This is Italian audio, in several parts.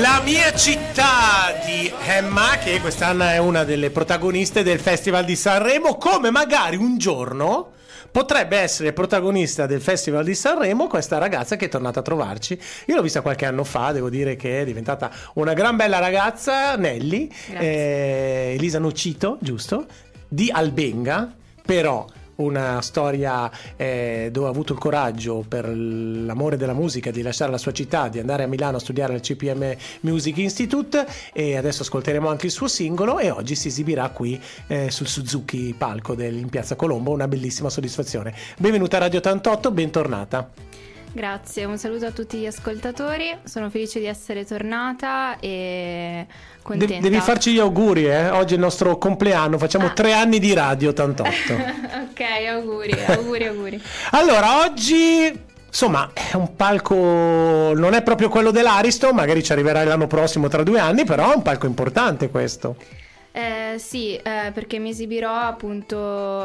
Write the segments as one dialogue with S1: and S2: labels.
S1: La mia città di Emma, che quest'anno è una delle protagoniste del Festival di Sanremo, come magari un giorno potrebbe essere protagonista del Festival di Sanremo questa ragazza che è tornata a trovarci. Io l'ho vista qualche anno fa, devo dire che è diventata una gran bella ragazza, Nelly, eh, Elisa Nocito, giusto? Di Albenga, però una storia eh, dove ha avuto il coraggio per l'amore della musica di lasciare la sua città, di andare a Milano a studiare al CPM Music Institute e adesso ascolteremo anche il suo singolo e oggi si esibirà qui eh, sul Suzuki palco del, in Piazza Colombo, una bellissima soddisfazione. Benvenuta a Radio 88, bentornata.
S2: Grazie, un saluto a tutti gli ascoltatori, sono felice di essere tornata e contenta.
S1: De- devi farci gli auguri, eh? oggi è il nostro compleanno, facciamo ah. tre anni di Radio 88.
S2: ok, auguri, auguri, auguri.
S1: allora, oggi Insomma, è un palco, non è proprio quello dell'Aristo, magari ci arriverai l'anno prossimo tra due anni, però è un palco importante questo.
S2: Eh, sì, eh, perché mi esibirò appunto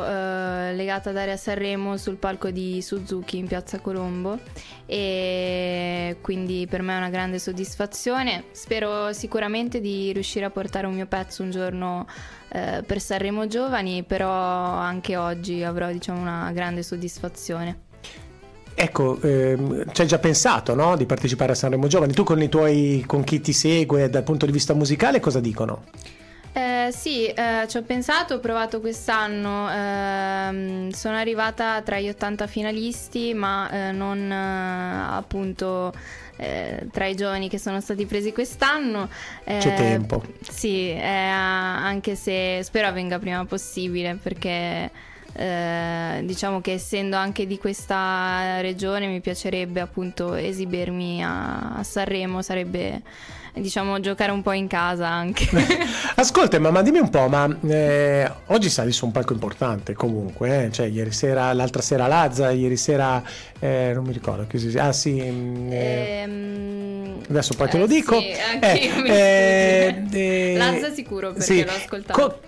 S2: eh, legata ad Area Sanremo sul palco di Suzuki in Piazza Colombo e quindi per me è una grande soddisfazione. Spero sicuramente di riuscire a portare un mio pezzo un giorno eh, per Sanremo Giovani, però anche oggi avrò diciamo una grande soddisfazione.
S1: Ecco, ehm, ci hai già pensato no? di partecipare a Sanremo Giovani? Tu con, tuoi, con chi ti segue dal punto di vista musicale cosa dicono?
S2: Eh, sì, eh, ci ho pensato, ho provato quest'anno, eh, sono arrivata tra gli 80 finalisti, ma eh, non eh, appunto eh, tra i giovani che sono stati presi quest'anno.
S1: C'è tempo.
S2: Sì, anche se spero avvenga prima possibile perché... diciamo che essendo anche di questa regione mi piacerebbe appunto esibirmi a, a Sanremo, sarebbe diciamo giocare un po' in casa anche.
S1: Ascolta, ma, ma, dimmi un po', ma eh, oggi sali su un palco importante comunque, eh? cioè ieri sera, l'altra sera Lazza, ieri sera eh, non mi ricordo che si Ah sì, mm, eh, ehm, adesso poi te lo eh, dico. Sì,
S2: eh, Lazza sicuro perché sì. l'ho ascoltato. Co-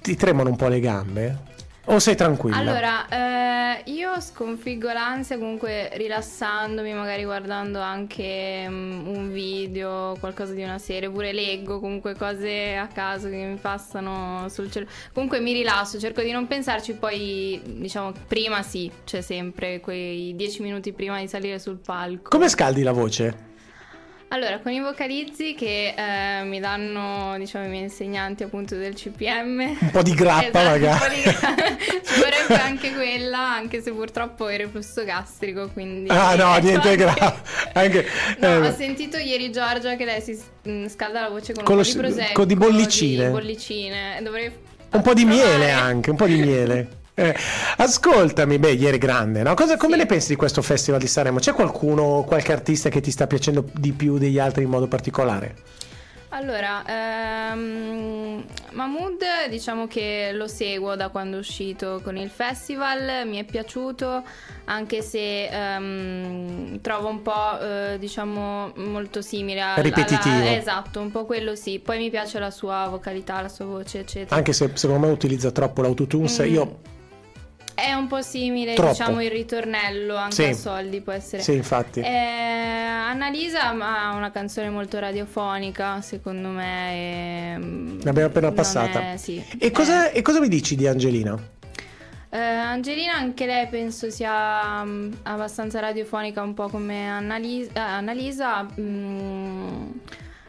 S1: ti tremano un po' le gambe? O sei tranquilla?
S2: Allora, eh, io sconfiggo l'ansia comunque rilassandomi, magari guardando anche um, un video, qualcosa di una serie, oppure leggo comunque cose a caso che mi passano sul cellulare. Comunque mi rilasso, cerco di non pensarci, poi diciamo prima sì, c'è sempre quei dieci minuti prima di salire sul palco.
S1: Come scaldi la voce?
S2: Allora, con i vocalizzi che eh, mi danno, diciamo, i miei insegnanti appunto del CPM.
S1: Un po' di grappa, esatto,
S2: magari. Gra- Ci vorrebbe anche quella, anche se purtroppo è reflusso gastrico, quindi...
S1: Ah no, niente anche... grappa.
S2: Anche... No, eh. ho sentito ieri Giorgia che lei si mm, scalda la voce con, con un po' di prosecco.
S1: Con di bollicine. Di
S2: bollicine. Dovrei...
S1: Un po' di miele anche, un po' di miele. Eh, ascoltami, beh, ieri grande, no? Cosa, come sì. ne pensi di questo festival di Sanremo? C'è qualcuno, qualche artista che ti sta piacendo di più degli altri in modo particolare?
S2: Allora, ehm, Mahmood diciamo che lo seguo da quando è uscito con il festival, mi è piaciuto anche se ehm, trovo un po' eh, diciamo molto simile a...
S1: Ripetitivo. Alla,
S2: esatto, un po' quello sì, poi mi piace la sua vocalità, la sua voce eccetera.
S1: Anche se secondo me utilizza troppo l'autotune, mm. io
S2: è un po' simile, Troppo. diciamo, il ritornello anche sì. a soldi può essere.
S1: Sì, infatti.
S2: Eh, Annalisa ha una canzone molto radiofonica, secondo me. E...
S1: Mm, L'abbiamo appena passata.
S2: È, sì.
S1: e, cosa, e, cosa, mi dici di Angelina?
S2: Eh, Angelina anche lei penso sia um, abbastanza radiofonica, un po' come Annalisa. Eh, Annalisa mm,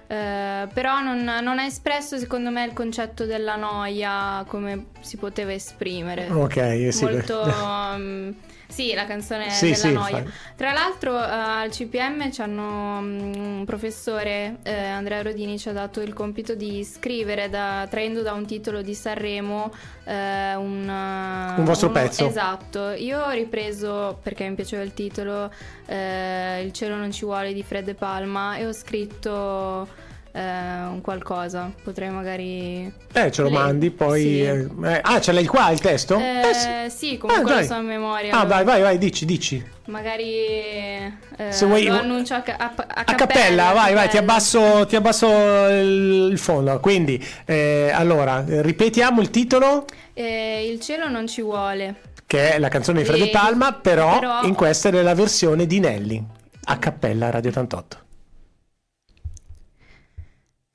S2: eh, però non, non, ha espresso secondo me il concetto della noia come si poteva esprimere.
S1: Ok,
S2: sì. Molto... um, sì, la canzone sì, della sì, noia. Fai. Tra l'altro uh, al CPM ci hanno um, un professore, eh, Andrea Rodini, ci ha dato il compito di scrivere, da, traendo da un titolo di Sanremo, eh, un,
S1: un vostro
S2: uno,
S1: pezzo.
S2: Esatto, io ho ripreso, perché mi piaceva il titolo, eh, Il cielo non ci vuole di Fred De Palma e ho scritto eh, un qualcosa. Potrei magari.
S1: Eh, ce lo le... mandi poi. Sì. Eh, eh ah, ce l'hai qua il testo?
S2: Eh, sì. sì, comunque lo so a memoria.
S1: Ah, vai, vai, vai, dici, dici.
S2: Magari eh, Se vuoi, lo annuncio a, a, a,
S1: a cappella, cappella. vai, vai, ti abbasso, ti abbasso il, il fondo. Quindi, eh, allora, ripetiamo il titolo.
S2: Eh, il cielo non ci vuole.
S1: Che è la canzone di Fred Palma, però, però in questa è la versione di Nelly. A cappella Radio 88.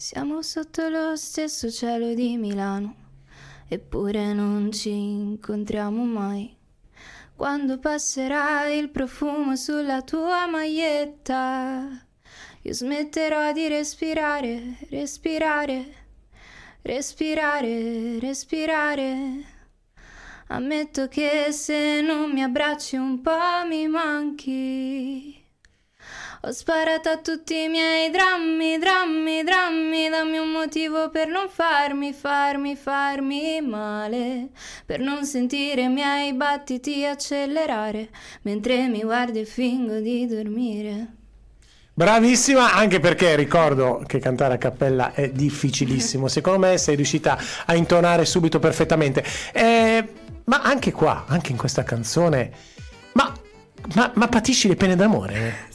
S2: Siamo sotto lo stesso cielo di Milano, eppure non ci incontriamo mai. Quando passerà il profumo sulla tua maglietta, io smetterò di respirare, respirare, respirare, respirare. Ammetto che se non mi abbracci un po' mi manchi. Ho sparato a tutti i miei drammi, drammi, drammi, dammi un motivo per non farmi, farmi, farmi male, per non sentire i miei battiti accelerare, mentre mi guardi e fingo di dormire.
S1: Bravissima, anche perché ricordo che cantare a cappella è difficilissimo. Secondo me sei riuscita a intonare subito perfettamente. Eh, ma anche qua, anche in questa canzone, ma, ma, ma patisci le pene d'amore?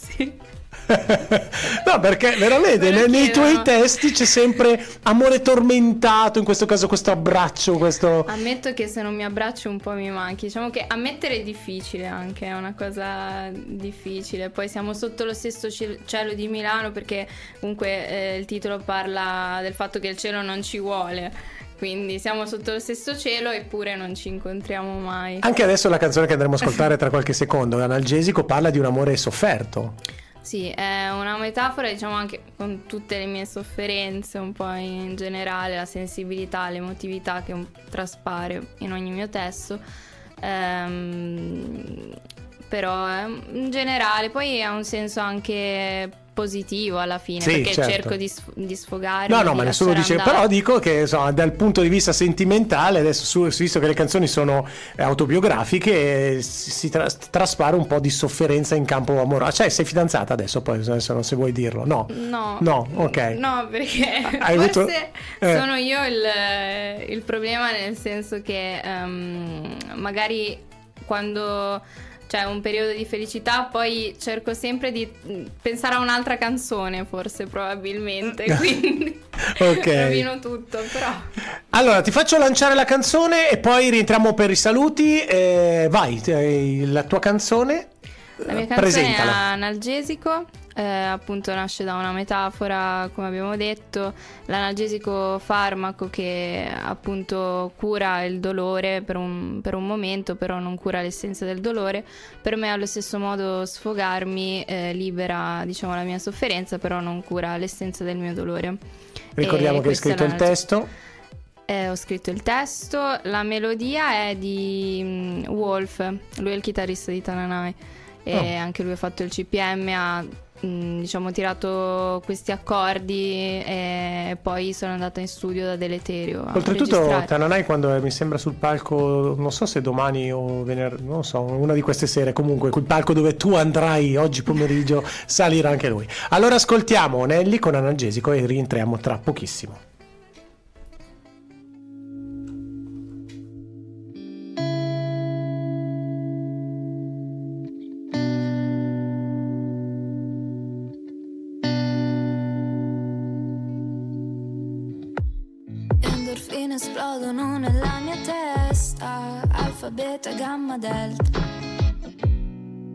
S1: No, perché veramente nei, nei, tuoi testi c'è sempre amore tormentato, in questo caso questo abbraccio, questo...
S2: Ammetto che se non mi abbraccio un po' mi manchi, diciamo che ammettere è difficile anche, è una cosa difficile, poi siamo sotto lo stesso cielo di Milano perché comunque eh, il titolo parla del fatto che il cielo non ci vuole. Quindi siamo sotto lo stesso cielo eppure non ci incontriamo mai.
S1: Anche adesso la canzone che andremo a ascoltare tra qualche secondo, l'analgesico, parla di un amore sofferto.
S2: Sì, è una metafora, diciamo anche con tutte le mie sofferenze, un po' in generale, la sensibilità, l'emotività che traspare in ogni mio testo. Ehm, però in generale, poi ha un senso anche positivo alla fine sì, perché certo. cerco di, di sfogare
S1: no no ma nessuno dice
S2: andare.
S1: però dico che insomma, dal punto di vista sentimentale adesso su, visto che le canzoni sono eh, autobiografiche si, si tra, traspare un po' di sofferenza in campo amoroso cioè sei fidanzata adesso poi non se vuoi dirlo no
S2: no
S1: no ok
S2: no perché Hai forse avuto... eh. sono io il, il, problema nel senso che um, magari quando cioè un periodo di felicità, poi cerco sempre di mm, pensare a un'altra canzone, forse probabilmente, quindi ok. rovino tutto, però.
S1: Allora, ti faccio lanciare la canzone e poi rientriamo per i saluti. Eh, vai, la tua canzone.
S2: La mia canzone Presentala. è analgesico eh, appunto nasce da una metafora, come abbiamo detto, l'analgesico farmaco che appunto cura il dolore per un, per un momento, però non cura l'essenza del dolore, per me allo stesso modo sfogarmi eh, libera diciamo la mia sofferenza, però non cura l'essenza del mio dolore.
S1: Ricordiamo e che hai scritto il testo.
S2: Eh, ho scritto il testo, la melodia è di um, Wolf, lui è il chitarrista di Tananai e oh. anche lui ha fatto il CPM, ha Mm, diciamo tirato questi accordi e poi sono andata in studio da Deleterio
S1: oltretutto Tananai quando mi sembra sul palco non so se domani o venerdì non so una di queste sere comunque quel palco dove tu andrai oggi pomeriggio salirà anche lui. Allora ascoltiamo Nelly con analgesico e rientriamo tra pochissimo
S3: esplodono nella mia testa, alfa, beta, gamma, delta.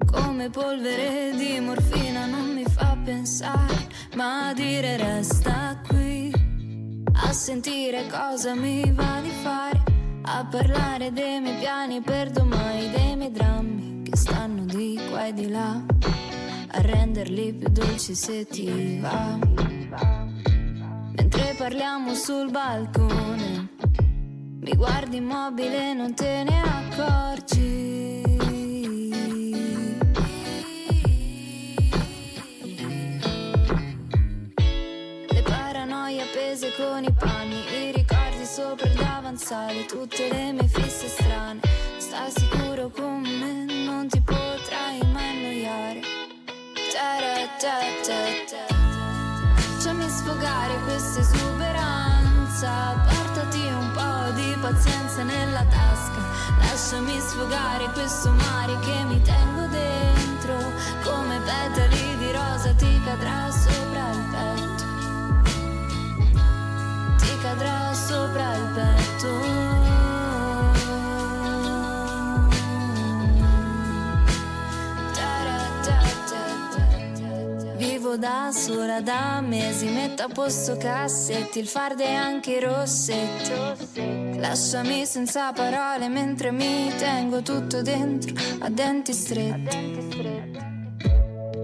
S3: Come polvere di morfina non mi fa pensare, ma dire resta qui. A sentire cosa mi va di fare, a parlare dei miei piani per domani, dei miei drammi che stanno di qua e di là, a renderli più dolci se ti va. Mentre parliamo sul balcone mi guardi immobile, non te ne accorgi. Le paranoie appese con i panni, i ricordi sopra il davanzale, tutte le mie fisse strane. Sta sicuro con me, non ti potrai mai annoiare. Lasciami sfogare questa esuberanza pazienza nella tasca. Lasciami sfogare questo mare che mi tengo dentro. Come petali di rosa ti cadrà sopra il petto. Ti cadrà sopra il petto. Sola da mesi Metto a posto cassetti, il fardo e anche i rossetti Lasciami senza parole mentre mi tengo tutto dentro a denti stretti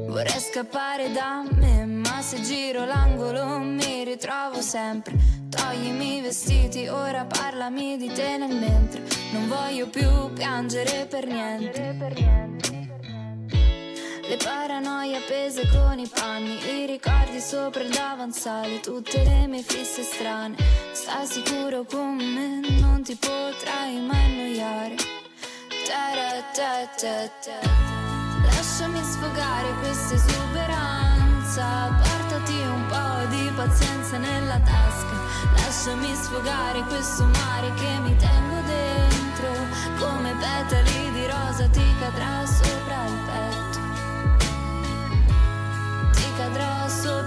S3: Vorrei scappare da me, ma se giro l'angolo mi ritrovo sempre. Toglimi i vestiti, ora parlami di te nel mentre. Non voglio più piangere per niente. Le paranoie appese con i panni, i ricordi sopra il davanzale, tutte le mie fisse strane. Stai sicuro con me, non ti potrai mai annoiare. Ta-ra-ta-ta-ta. Lasciami sfogare questa esuberanza, portati un po' di pazienza nella tasca. Lasciami sfogare questo mare che mi tengo dentro, come petali di rosa ti cadrà sopra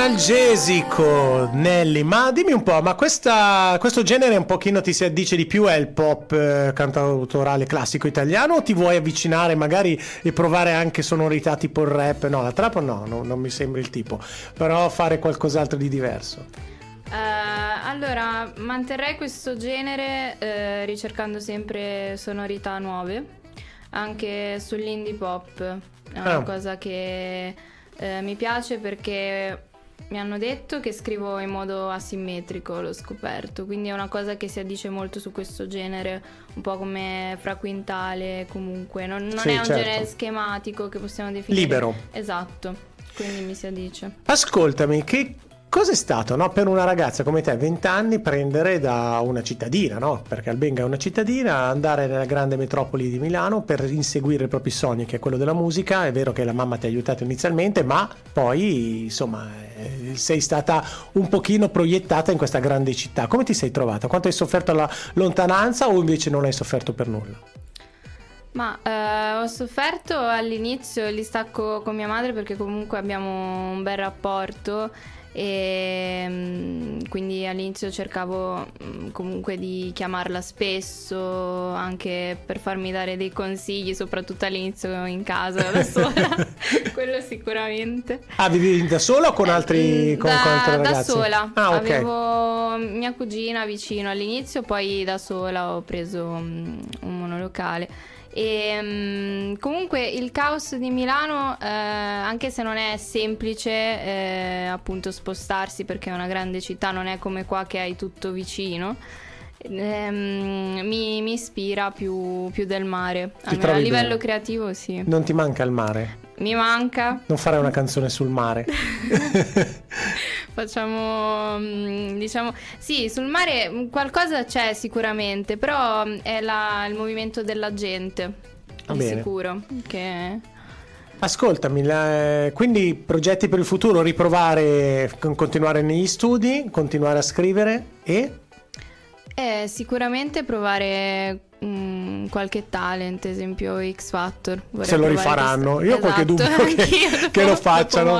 S1: Analgesico, Nelly, ma dimmi un po', ma questa, questo genere un pochino ti si addice di più? È il pop eh, cantautorale classico italiano o ti vuoi avvicinare magari e provare anche sonorità tipo il rap? No, la trap no, no non mi sembra il tipo, però fare qualcos'altro di diverso.
S2: Uh, allora, manterrei questo genere uh, ricercando sempre sonorità nuove, anche sull'indie pop. È una ah. cosa che uh, mi piace perché mi hanno detto che scrivo in modo asimmetrico, l'ho scoperto, quindi è una cosa che si addice molto su questo genere, un po' come fra quintale comunque, non, non sì, è un certo. genere schematico che possiamo definire.
S1: Libero.
S2: Esatto, quindi mi si addice.
S1: Ascoltami, che Cos'è stato no, per una ragazza come te, 20 anni, prendere da una cittadina, no? perché Albenga è una cittadina, andare nella grande metropoli di Milano per inseguire i propri sogni, che è quello della musica? È vero che la mamma ti ha aiutato inizialmente, ma poi insomma sei stata un pochino proiettata in questa grande città. Come ti sei trovata? Quanto hai sofferto la lontananza o invece non hai sofferto per nulla?
S2: Ma eh, ho sofferto all'inizio il distacco con mia madre perché comunque abbiamo un bel rapporto e mm, quindi all'inizio cercavo mm, comunque di chiamarla spesso anche per farmi dare dei consigli soprattutto all'inizio in casa da sola quello sicuramente
S1: ah vivi da sola o con eh, altri con,
S2: da,
S1: con altre
S2: ragazze? da sola ah, okay. avevo mia cugina vicino all'inizio poi da sola ho preso um, un monolocale e um, comunque il caos di Milano, eh, anche se non è semplice eh, appunto spostarsi perché è una grande città, non è come qua che hai tutto vicino. Ehm, mi, mi, ispira più, più del mare. a, a livello bene. creativo, sì.
S1: Non ti manca il mare?
S2: Mi manca.
S1: Non fare una canzone sul mare.
S2: Facciamo, mm, diciamo, sì, sul mare qualcosa c'è sicuramente, però è la, il movimento della gente, Va di sicuro. Che...
S1: Ascoltami, la, quindi progetti per il futuro, riprovare, continuare negli studi, continuare a scrivere e?
S2: Eh, sicuramente provare Mm, qualche talent, esempio X Factor.
S1: Se lo rifaranno, questo. io ho esatto. qualche dubbio che, che lo facciano.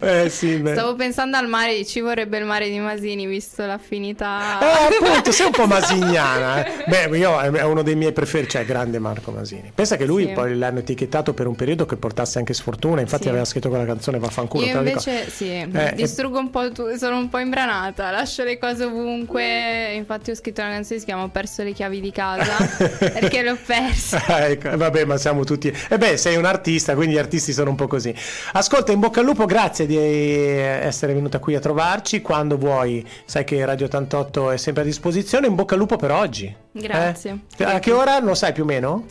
S2: Eh, sì, Stavo pensando al mare, ci vorrebbe il mare di Masini, visto l'affinità.
S1: Eh, appunto, sei un po' masignana. Eh. Beh, io è uno dei miei preferiti, cioè grande Marco Masini. Pensa che lui sì. poi l'hanno etichettato per un periodo che portasse anche sfortuna, infatti sì. aveva scritto quella canzone Vaffanculo.
S2: Io invece sì, eh, distruggo un po' tu, sono un po' imbranata, lascio le cose ovunque. Infatti ho scritto una canzone che si chiama Ho perso le chiavi di casa. perché l'ho persa.
S1: Ah, ecco, vabbè, ma siamo tutti. E eh beh, sei un artista, quindi gli artisti sono un po' così. Ascolta, in bocca al lupo, grazie di essere venuta qui a trovarci. Quando vuoi, sai che Radio 88 è sempre a disposizione. In bocca al lupo per oggi.
S2: Grazie.
S1: Eh? A che ora? Lo sai più o meno?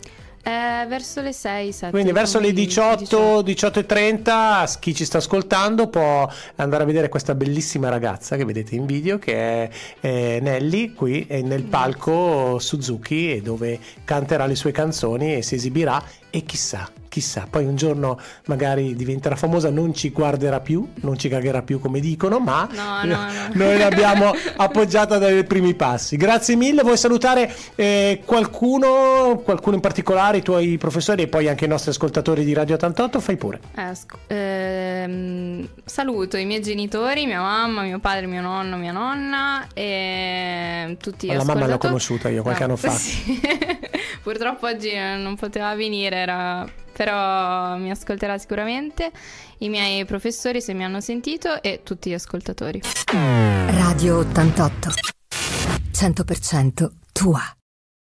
S2: Eh, verso le 6, 7.
S1: Quindi verso le 18, 18 e 30 chi ci sta ascoltando può andare a vedere questa bellissima ragazza che vedete in video che è, è Nelly qui è nel palco Suzuki dove canterà le sue canzoni e si esibirà e chissà, chissà, poi un giorno magari diventerà famosa, non ci guarderà più, non ci cagherà più come dicono, ma
S2: no, no, no.
S1: noi l'abbiamo appoggiata dai primi passi. Grazie mille, vuoi salutare eh, qualcuno, qualcuno in particolare, i tuoi professori e poi anche i nostri ascoltatori di Radio 88? Fai pure.
S2: Eh, sc- ehm, saluto i miei genitori, mia mamma, mio padre, mio nonno, mia nonna e tutti
S1: La mamma l'ho conosciuta io qualche anno fa.
S2: Sì. Purtroppo oggi non poteva venire, era... però mi ascolterà sicuramente. I miei professori se mi hanno sentito e tutti gli ascoltatori.
S4: Radio 88 100% tua.